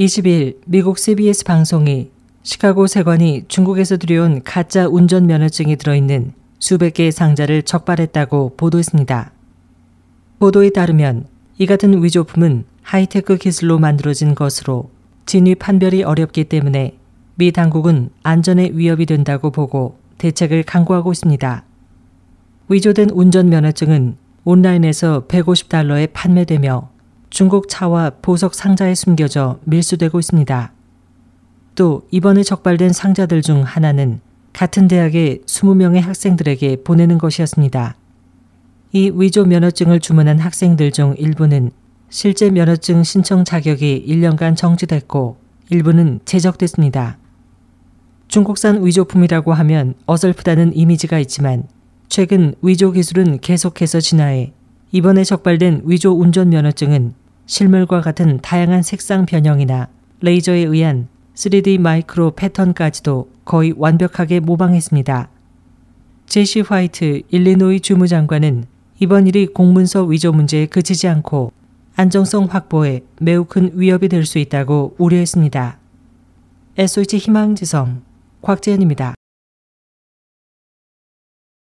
20일 미국 CBS 방송이 시카고 세관이 중국에서 들여온 가짜 운전 면허증이 들어있는 수백 개의 상자를 적발했다고 보도했습니다. 보도에 따르면 이 같은 위조품은 하이테크 기술로 만들어진 것으로 진위 판별이 어렵기 때문에 미 당국은 안전에 위협이 된다고 보고 대책을 강구하고 있습니다. 위조된 운전면허증은 온라인에서 150달러에 판매되며 중국 차와 보석 상자에 숨겨져 밀수되고 있습니다. 또 이번에 적발된 상자들 중 하나는 같은 대학의 20명의 학생들에게 보내는 것이었습니다. 이 위조 면허증을 주문한 학생들 중 일부는 실제 면허증 신청 자격이 1년간 정지됐고 일부는 제적됐습니다. 중국산 위조품이라고 하면 어설프다는 이미지가 있지만 최근 위조 기술은 계속해서 진화해 이번에 적발된 위조 운전 면허증은 실물과 같은 다양한 색상 변형이나 레이저에 의한 3D 마이크로 패턴까지도 거의 완벽하게 모방했습니다. 제시 화이트 일리노이 주무장관은 이번 일이 공문서 위조 문제에 그치지 않고 안정성 확보에 매우 큰 위협이 될 수 있다고 우려했습니다. SOH 희망지성 곽재현입니다.